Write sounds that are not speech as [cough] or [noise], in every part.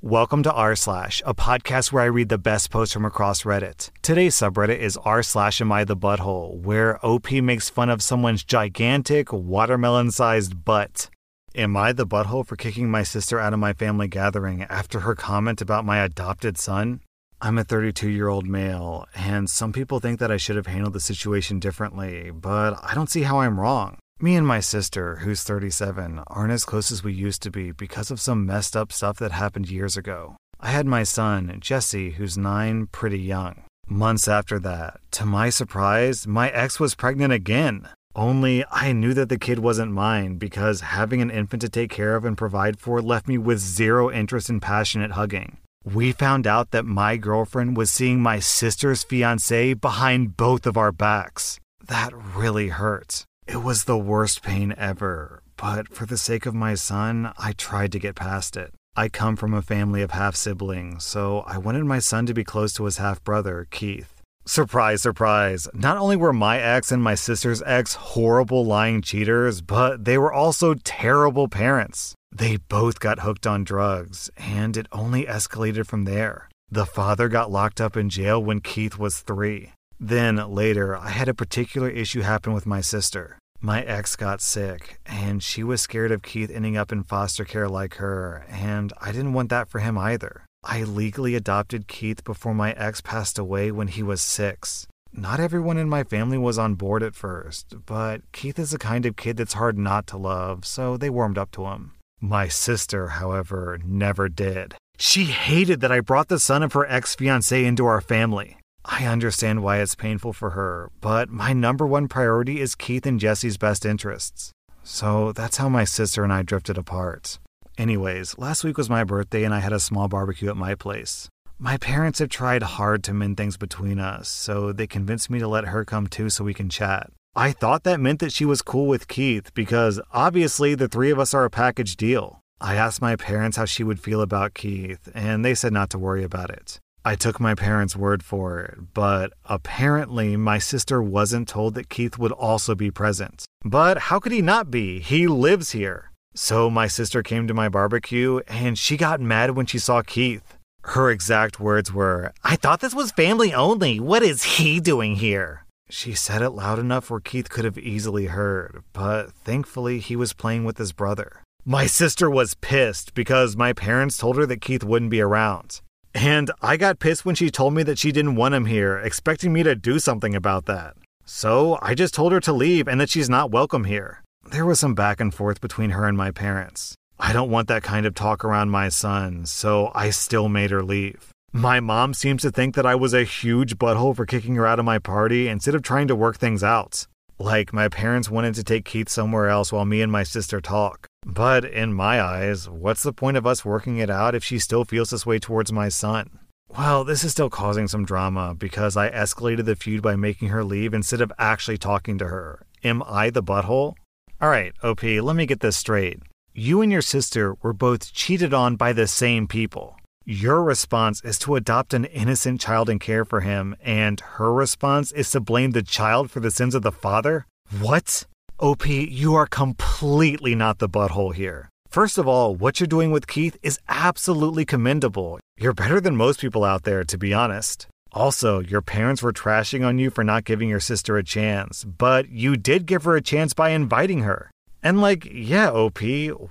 Welcome to r slash, a podcast where I read the best posts from across Reddit. Today's subreddit is r slash am I the butthole, where OP makes fun of someone's gigantic watermelon-sized butt. Am I the butthole for kicking my sister out of my family gathering after her comment about my adopted son? I'm a 32 year old male, and some people think that I should have handled the situation differently, but I don't see how I'm wrong. Me and my sister, who's 37, aren't as close as we used to be because of some messed up stuff that happened years ago. I had my son, Jesse, who's nine, pretty young. Months after that, to my surprise, my ex was pregnant again. Only I knew that the kid wasn't mine because having an infant to take care of and provide for left me with zero interest in passionate hugging. We found out that my girlfriend was seeing my sister's fiance behind both of our backs. That really hurt. It was the worst pain ever, but for the sake of my son, I tried to get past it. I come from a family of half siblings, so I wanted my son to be close to his half brother, Keith. Surprise, surprise. Not only were my ex and my sister's ex horrible lying cheaters, but they were also terrible parents. They both got hooked on drugs, and it only escalated from there. The father got locked up in jail when Keith was three. Then later, I had a particular issue happen with my sister. My ex got sick, and she was scared of Keith ending up in foster care like her, and I didn't want that for him either. I legally adopted Keith before my ex passed away when he was six. Not everyone in my family was on board at first, but Keith is the kind of kid that's hard not to love, so they warmed up to him. My sister, however, never did. She hated that I brought the son of her ex fiance into our family. I understand why it's painful for her, but my number one priority is Keith and Jesse's best interests. So that's how my sister and I drifted apart. Anyways, last week was my birthday and I had a small barbecue at my place. My parents have tried hard to mend things between us, so they convinced me to let her come too so we can chat. I thought that meant that she was cool with Keith because obviously the three of us are a package deal. I asked my parents how she would feel about Keith, and they said not to worry about it. I took my parents' word for it, but apparently my sister wasn't told that Keith would also be present. But how could he not be? He lives here. So my sister came to my barbecue and she got mad when she saw Keith. Her exact words were, I thought this was family only. What is he doing here? She said it loud enough where Keith could have easily heard, but thankfully he was playing with his brother. My sister was pissed because my parents told her that Keith wouldn't be around. And I got pissed when she told me that she didn't want him here, expecting me to do something about that. So I just told her to leave and that she's not welcome here. There was some back and forth between her and my parents. I don't want that kind of talk around my son, so I still made her leave. My mom seems to think that I was a huge butthole for kicking her out of my party instead of trying to work things out. Like, my parents wanted to take Keith somewhere else while me and my sister talk. But in my eyes, what's the point of us working it out if she still feels this way towards my son? Well, this is still causing some drama because I escalated the feud by making her leave instead of actually talking to her. Am I the butthole? Alright, OP, let me get this straight. You and your sister were both cheated on by the same people. Your response is to adopt an innocent child and care for him, and her response is to blame the child for the sins of the father? What? OP, you are completely not the butthole here. First of all, what you're doing with Keith is absolutely commendable. You're better than most people out there, to be honest. Also, your parents were trashing on you for not giving your sister a chance, but you did give her a chance by inviting her. And like, yeah, OP,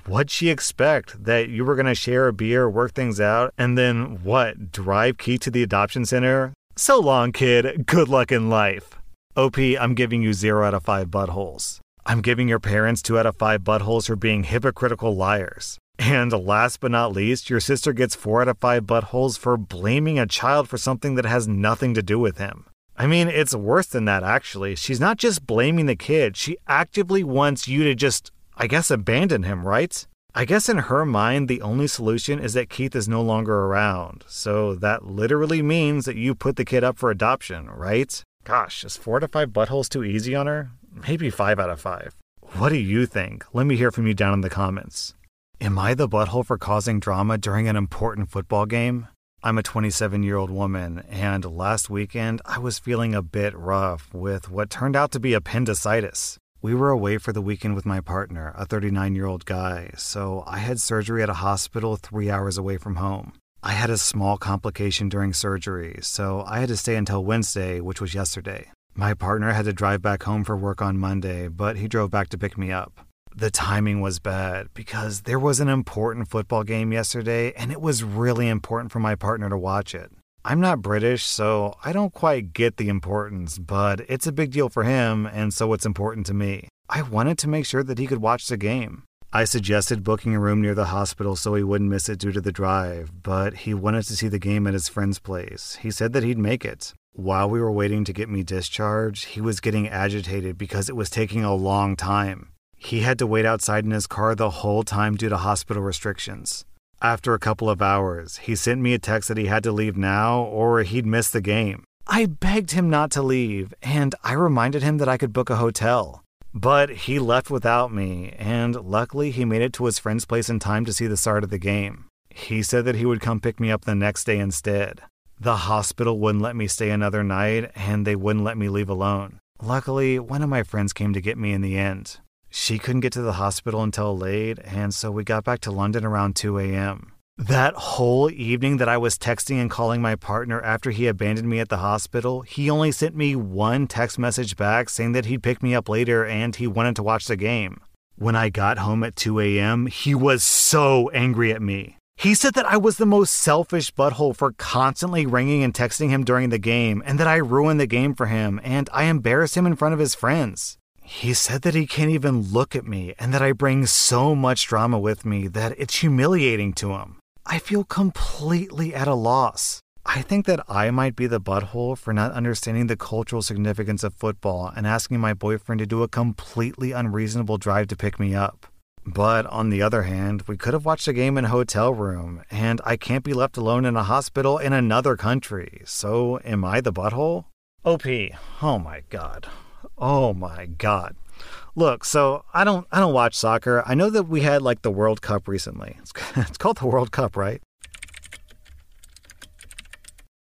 what'd she expect? That you were gonna share a beer, work things out, and then what, drive Key to the adoption center? So long, kid. Good luck in life. OP, I'm giving you zero out of five buttholes. I'm giving your parents two out of five buttholes for being hypocritical liars. And last but not least, your sister gets four out of five buttholes for blaming a child for something that has nothing to do with him. I mean, it's worse than that, actually. She's not just blaming the kid, she actively wants you to just, I guess, abandon him, right? I guess in her mind, the only solution is that Keith is no longer around. So that literally means that you put the kid up for adoption, right? Gosh, is four to five buttholes too easy on her? Maybe five out of five. What do you think? Let me hear from you down in the comments. Am I the butthole for causing drama during an important football game? I'm a 27 year old woman, and last weekend I was feeling a bit rough with what turned out to be appendicitis. We were away for the weekend with my partner, a 39 year old guy, so I had surgery at a hospital three hours away from home. I had a small complication during surgery, so I had to stay until Wednesday, which was yesterday. My partner had to drive back home for work on Monday, but he drove back to pick me up. The timing was bad because there was an important football game yesterday, and it was really important for my partner to watch it. I'm not British, so I don't quite get the importance, but it's a big deal for him, and so it's important to me. I wanted to make sure that he could watch the game. I suggested booking a room near the hospital so he wouldn't miss it due to the drive, but he wanted to see the game at his friend's place. He said that he'd make it. While we were waiting to get me discharged, he was getting agitated because it was taking a long time. He had to wait outside in his car the whole time due to hospital restrictions. After a couple of hours, he sent me a text that he had to leave now or he'd miss the game. I begged him not to leave, and I reminded him that I could book a hotel. But he left without me, and luckily he made it to his friend's place in time to see the start of the game. He said that he would come pick me up the next day instead. The hospital wouldn't let me stay another night, and they wouldn't let me leave alone. Luckily, one of my friends came to get me in the end. She couldn't get to the hospital until late, and so we got back to London around 2 a.m. That whole evening that I was texting and calling my partner after he abandoned me at the hospital, he only sent me one text message back saying that he'd pick me up later and he wanted to watch the game. When I got home at 2 a.m., he was so angry at me. He said that I was the most selfish butthole for constantly ringing and texting him during the game and that I ruined the game for him and I embarrassed him in front of his friends. He said that he can't even look at me and that I bring so much drama with me that it's humiliating to him. I feel completely at a loss. I think that I might be the butthole for not understanding the cultural significance of football and asking my boyfriend to do a completely unreasonable drive to pick me up. But on the other hand, we could have watched a game in a hotel room, and I can't be left alone in a hospital in another country. So, am I the butthole? OP, oh my god. Oh my god. Look, so I don't I don't watch soccer. I know that we had like the World Cup recently. It's, [laughs] it's called the World Cup, right?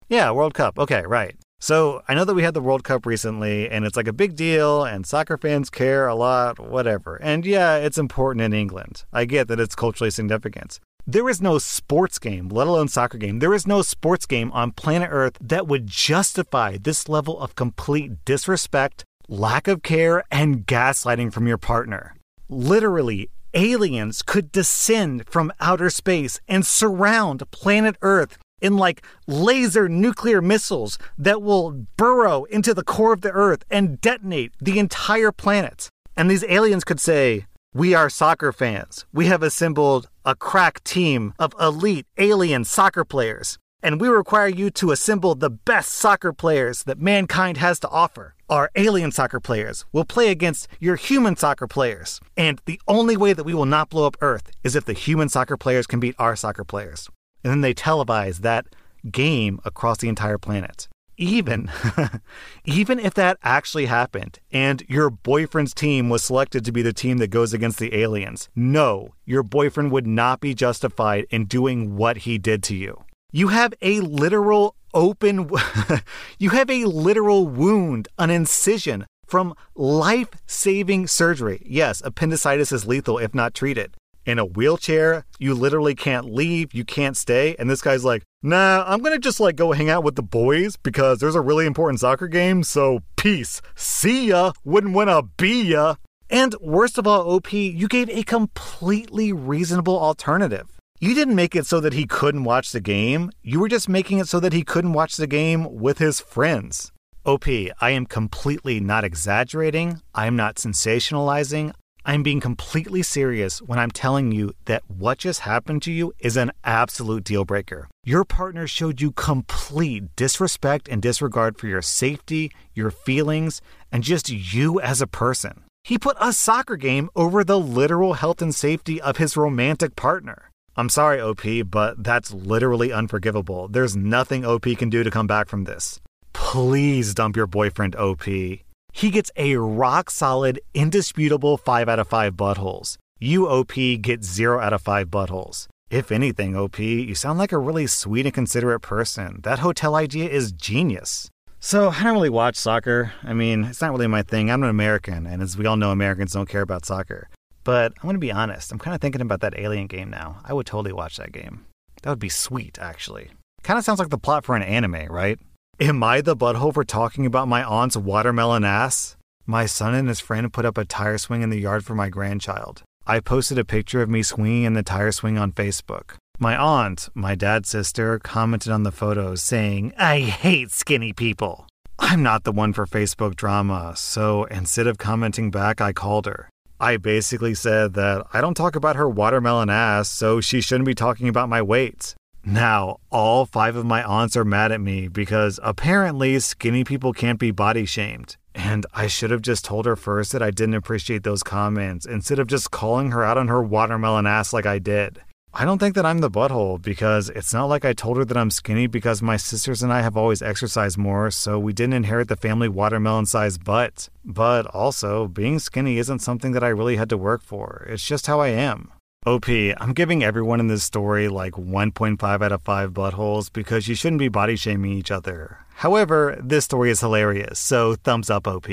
Yeah, World Cup. Okay, right. So I know that we had the World Cup recently, and it's like a big deal, and soccer fans care a lot, whatever. And yeah, it's important in England. I get that it's culturally significant. There is no sports game, let alone soccer game, there is no sports game on planet Earth that would justify this level of complete disrespect, lack of care, and gaslighting from your partner. Literally, aliens could descend from outer space and surround planet Earth in like laser nuclear missiles that will burrow into the core of the Earth and detonate the entire planet. And these aliens could say, We are soccer fans. We have assembled a crack team of elite alien soccer players and we require you to assemble the best soccer players that mankind has to offer. Our alien soccer players will play against your human soccer players. And the only way that we will not blow up Earth is if the human soccer players can beat our soccer players. And then they televise that game across the entire planet. Even, [laughs] even if that actually happened and your boyfriend's team was selected to be the team that goes against the aliens, no, your boyfriend would not be justified in doing what he did to you. You have a literal open, [laughs] you have a literal wound, an incision from life saving surgery. Yes, appendicitis is lethal if not treated. In a wheelchair, you literally can't leave, you can't stay. And this guy's like, nah, I'm gonna just like go hang out with the boys because there's a really important soccer game, so peace. See ya. Wouldn't wanna be ya. And worst of all, OP, you gave a completely reasonable alternative. You didn't make it so that he couldn't watch the game. You were just making it so that he couldn't watch the game with his friends. OP, I am completely not exaggerating. I am not sensationalizing. I'm being completely serious when I'm telling you that what just happened to you is an absolute deal breaker. Your partner showed you complete disrespect and disregard for your safety, your feelings, and just you as a person. He put a soccer game over the literal health and safety of his romantic partner. I'm sorry, OP, but that's literally unforgivable. There's nothing OP can do to come back from this. Please dump your boyfriend, OP. He gets a rock solid, indisputable 5 out of 5 buttholes. You, OP, get 0 out of 5 buttholes. If anything, OP, you sound like a really sweet and considerate person. That hotel idea is genius. So, I don't really watch soccer. I mean, it's not really my thing. I'm an American, and as we all know, Americans don't care about soccer. But I'm going to be honest, I'm kind of thinking about that Alien game now. I would totally watch that game. That would be sweet, actually. Kind of sounds like the plot for an anime, right? Am I the butthole for talking about my aunt's watermelon ass? My son and his friend put up a tire swing in the yard for my grandchild. I posted a picture of me swinging in the tire swing on Facebook. My aunt, my dad's sister, commented on the photos saying, I hate skinny people. I'm not the one for Facebook drama, so instead of commenting back, I called her. I basically said that I don't talk about her watermelon ass, so she shouldn't be talking about my weight. Now, all five of my aunts are mad at me because apparently skinny people can't be body shamed. And I should have just told her first that I didn't appreciate those comments instead of just calling her out on her watermelon ass like I did. I don't think that I'm the butthole because it's not like I told her that I'm skinny because my sisters and I have always exercised more, so we didn't inherit the family watermelon sized butt. But also, being skinny isn't something that I really had to work for, it's just how I am. OP, I'm giving everyone in this story like 1.5 out of 5 buttholes because you shouldn't be body shaming each other. However, this story is hilarious, so thumbs up, OP.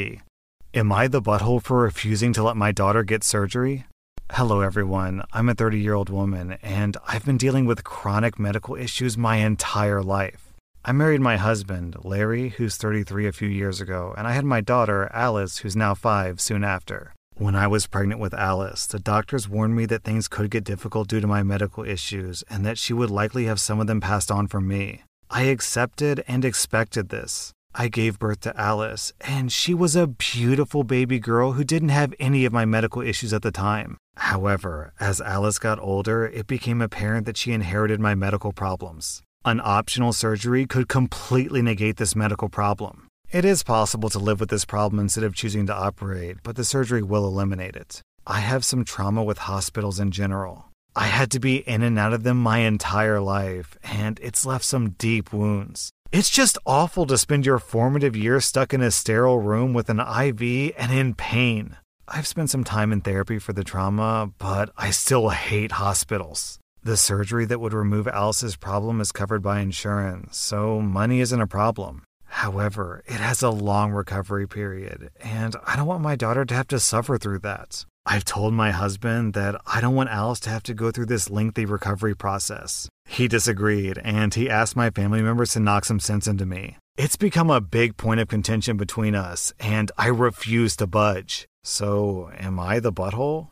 Am I the butthole for refusing to let my daughter get surgery? Hello, everyone. I'm a 30 year old woman, and I've been dealing with chronic medical issues my entire life. I married my husband, Larry, who's 33 a few years ago, and I had my daughter, Alice, who's now five, soon after. When I was pregnant with Alice, the doctors warned me that things could get difficult due to my medical issues and that she would likely have some of them passed on from me. I accepted and expected this. I gave birth to Alice, and she was a beautiful baby girl who didn't have any of my medical issues at the time. However, as Alice got older, it became apparent that she inherited my medical problems. An optional surgery could completely negate this medical problem. It is possible to live with this problem instead of choosing to operate, but the surgery will eliminate it. I have some trauma with hospitals in general. I had to be in and out of them my entire life, and it's left some deep wounds. It's just awful to spend your formative years stuck in a sterile room with an IV and in pain. I've spent some time in therapy for the trauma, but I still hate hospitals. The surgery that would remove Alice's problem is covered by insurance, so money isn't a problem. However, it has a long recovery period, and I don't want my daughter to have to suffer through that. I've told my husband that I don't want Alice to have to go through this lengthy recovery process. He disagreed, and he asked my family members to knock some sense into me. It's become a big point of contention between us, and I refuse to budge. So, am I the butthole?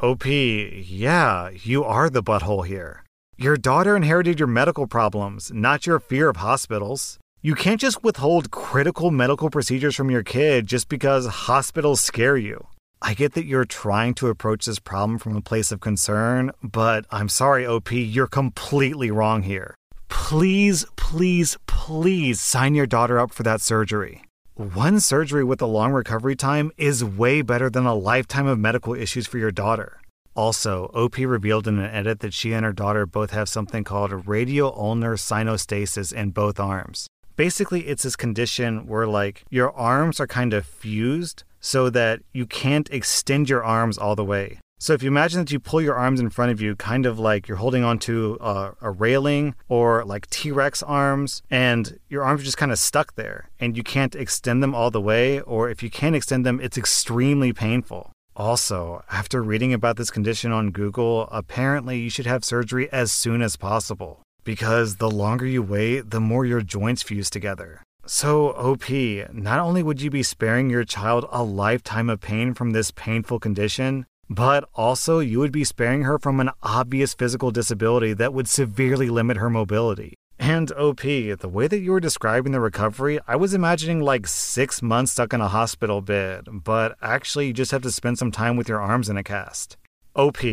OP, yeah, you are the butthole here. Your daughter inherited your medical problems, not your fear of hospitals. You can't just withhold critical medical procedures from your kid just because hospitals scare you. I get that you're trying to approach this problem from a place of concern, but I'm sorry, OP, you're completely wrong here. Please, please, please sign your daughter up for that surgery. One surgery with a long recovery time is way better than a lifetime of medical issues for your daughter. Also, OP revealed in an edit that she and her daughter both have something called radial ulnar synostosis in both arms. Basically, it's this condition where, like, your arms are kind of fused so that you can't extend your arms all the way. So if you imagine that you pull your arms in front of you, kind of like you're holding onto a, a railing or like T Rex arms, and your arms are just kind of stuck there, and you can't extend them all the way, or if you can't extend them, it's extremely painful. Also, after reading about this condition on Google, apparently you should have surgery as soon as possible. Because the longer you wait, the more your joints fuse together. So, OP, not only would you be sparing your child a lifetime of pain from this painful condition, but also you would be sparing her from an obvious physical disability that would severely limit her mobility. And OP, the way that you were describing the recovery, I was imagining like six months stuck in a hospital bed, but actually you just have to spend some time with your arms in a cast. OP,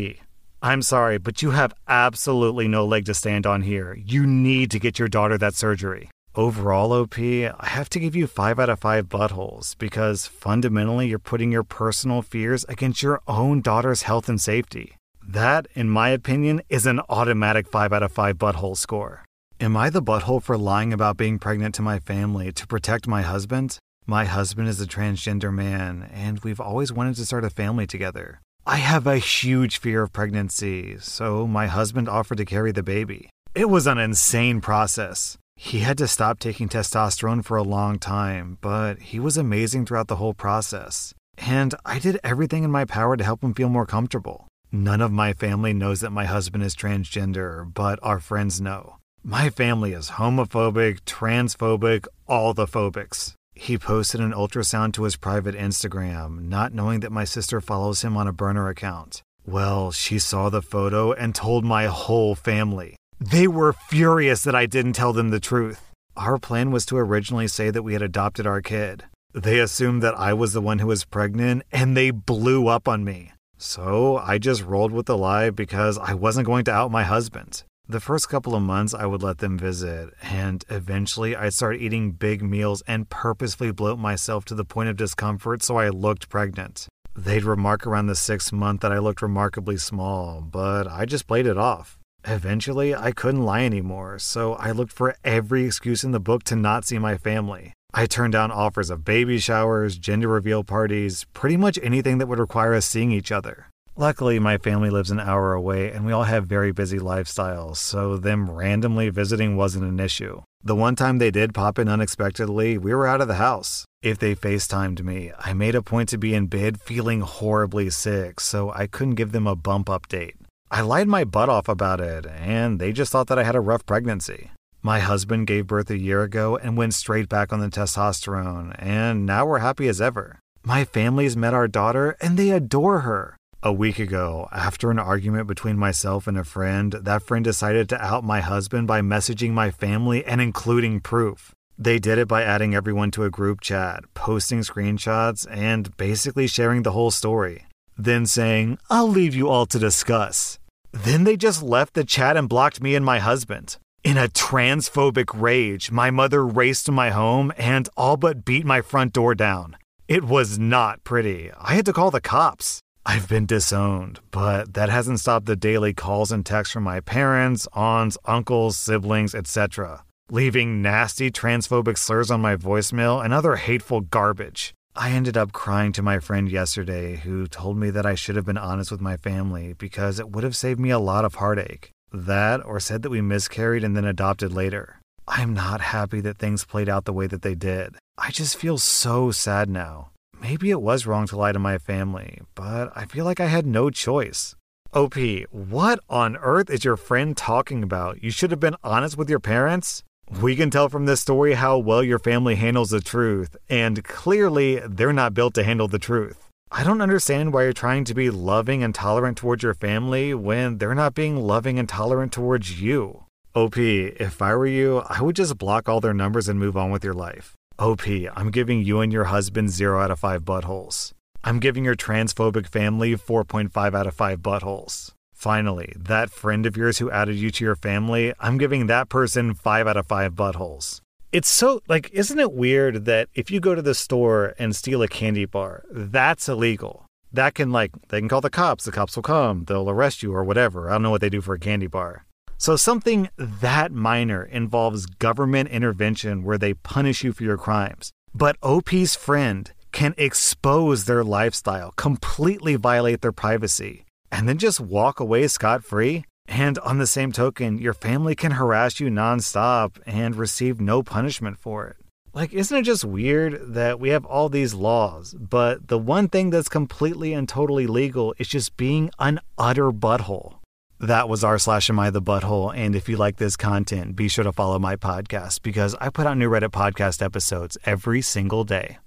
I'm sorry, but you have absolutely no leg to stand on here. You need to get your daughter that surgery. Overall, OP, I have to give you 5 out of 5 buttholes because fundamentally you're putting your personal fears against your own daughter's health and safety. That, in my opinion, is an automatic 5 out of 5 butthole score. Am I the butthole for lying about being pregnant to my family to protect my husband? My husband is a transgender man, and we've always wanted to start a family together. I have a huge fear of pregnancy, so my husband offered to carry the baby. It was an insane process. He had to stop taking testosterone for a long time, but he was amazing throughout the whole process. And I did everything in my power to help him feel more comfortable. None of my family knows that my husband is transgender, but our friends know. My family is homophobic, transphobic, all the phobics. He posted an ultrasound to his private Instagram, not knowing that my sister follows him on a burner account. Well, she saw the photo and told my whole family. They were furious that I didn't tell them the truth. Our plan was to originally say that we had adopted our kid. They assumed that I was the one who was pregnant and they blew up on me. So I just rolled with the lie because I wasn't going to out my husband. The first couple of months, I would let them visit, and eventually I'd start eating big meals and purposefully bloat myself to the point of discomfort so I looked pregnant. They'd remark around the sixth month that I looked remarkably small, but I just played it off. Eventually, I couldn't lie anymore, so I looked for every excuse in the book to not see my family. I turned down offers of baby showers, gender reveal parties, pretty much anything that would require us seeing each other. Luckily, my family lives an hour away and we all have very busy lifestyles, so them randomly visiting wasn't an issue. The one time they did pop in unexpectedly, we were out of the house. If they FaceTimed me, I made a point to be in bed feeling horribly sick, so I couldn't give them a bump update. I lied my butt off about it, and they just thought that I had a rough pregnancy. My husband gave birth a year ago and went straight back on the testosterone, and now we're happy as ever. My family's met our daughter and they adore her. A week ago, after an argument between myself and a friend, that friend decided to out my husband by messaging my family and including proof. They did it by adding everyone to a group chat, posting screenshots, and basically sharing the whole story. Then saying, I'll leave you all to discuss. Then they just left the chat and blocked me and my husband. In a transphobic rage, my mother raced to my home and all but beat my front door down. It was not pretty. I had to call the cops. I've been disowned, but that hasn't stopped the daily calls and texts from my parents, aunts, uncles, siblings, etc., leaving nasty transphobic slurs on my voicemail and other hateful garbage. I ended up crying to my friend yesterday who told me that I should have been honest with my family because it would have saved me a lot of heartache. That, or said that we miscarried and then adopted later. I'm not happy that things played out the way that they did. I just feel so sad now. Maybe it was wrong to lie to my family, but I feel like I had no choice. OP, what on earth is your friend talking about? You should have been honest with your parents? We can tell from this story how well your family handles the truth, and clearly they're not built to handle the truth. I don't understand why you're trying to be loving and tolerant towards your family when they're not being loving and tolerant towards you. OP, if I were you, I would just block all their numbers and move on with your life. OP, I'm giving you and your husband 0 out of 5 buttholes. I'm giving your transphobic family 4.5 out of 5 buttholes. Finally, that friend of yours who added you to your family, I'm giving that person 5 out of 5 buttholes. It's so, like, isn't it weird that if you go to the store and steal a candy bar, that's illegal? That can, like, they can call the cops, the cops will come, they'll arrest you or whatever. I don't know what they do for a candy bar. So, something that minor involves government intervention where they punish you for your crimes. But OP's friend can expose their lifestyle, completely violate their privacy, and then just walk away scot free. And on the same token, your family can harass you nonstop and receive no punishment for it. Like, isn't it just weird that we have all these laws, but the one thing that's completely and totally legal is just being an utter butthole? That was r slash am I the butthole. And if you like this content, be sure to follow my podcast because I put out new Reddit podcast episodes every single day.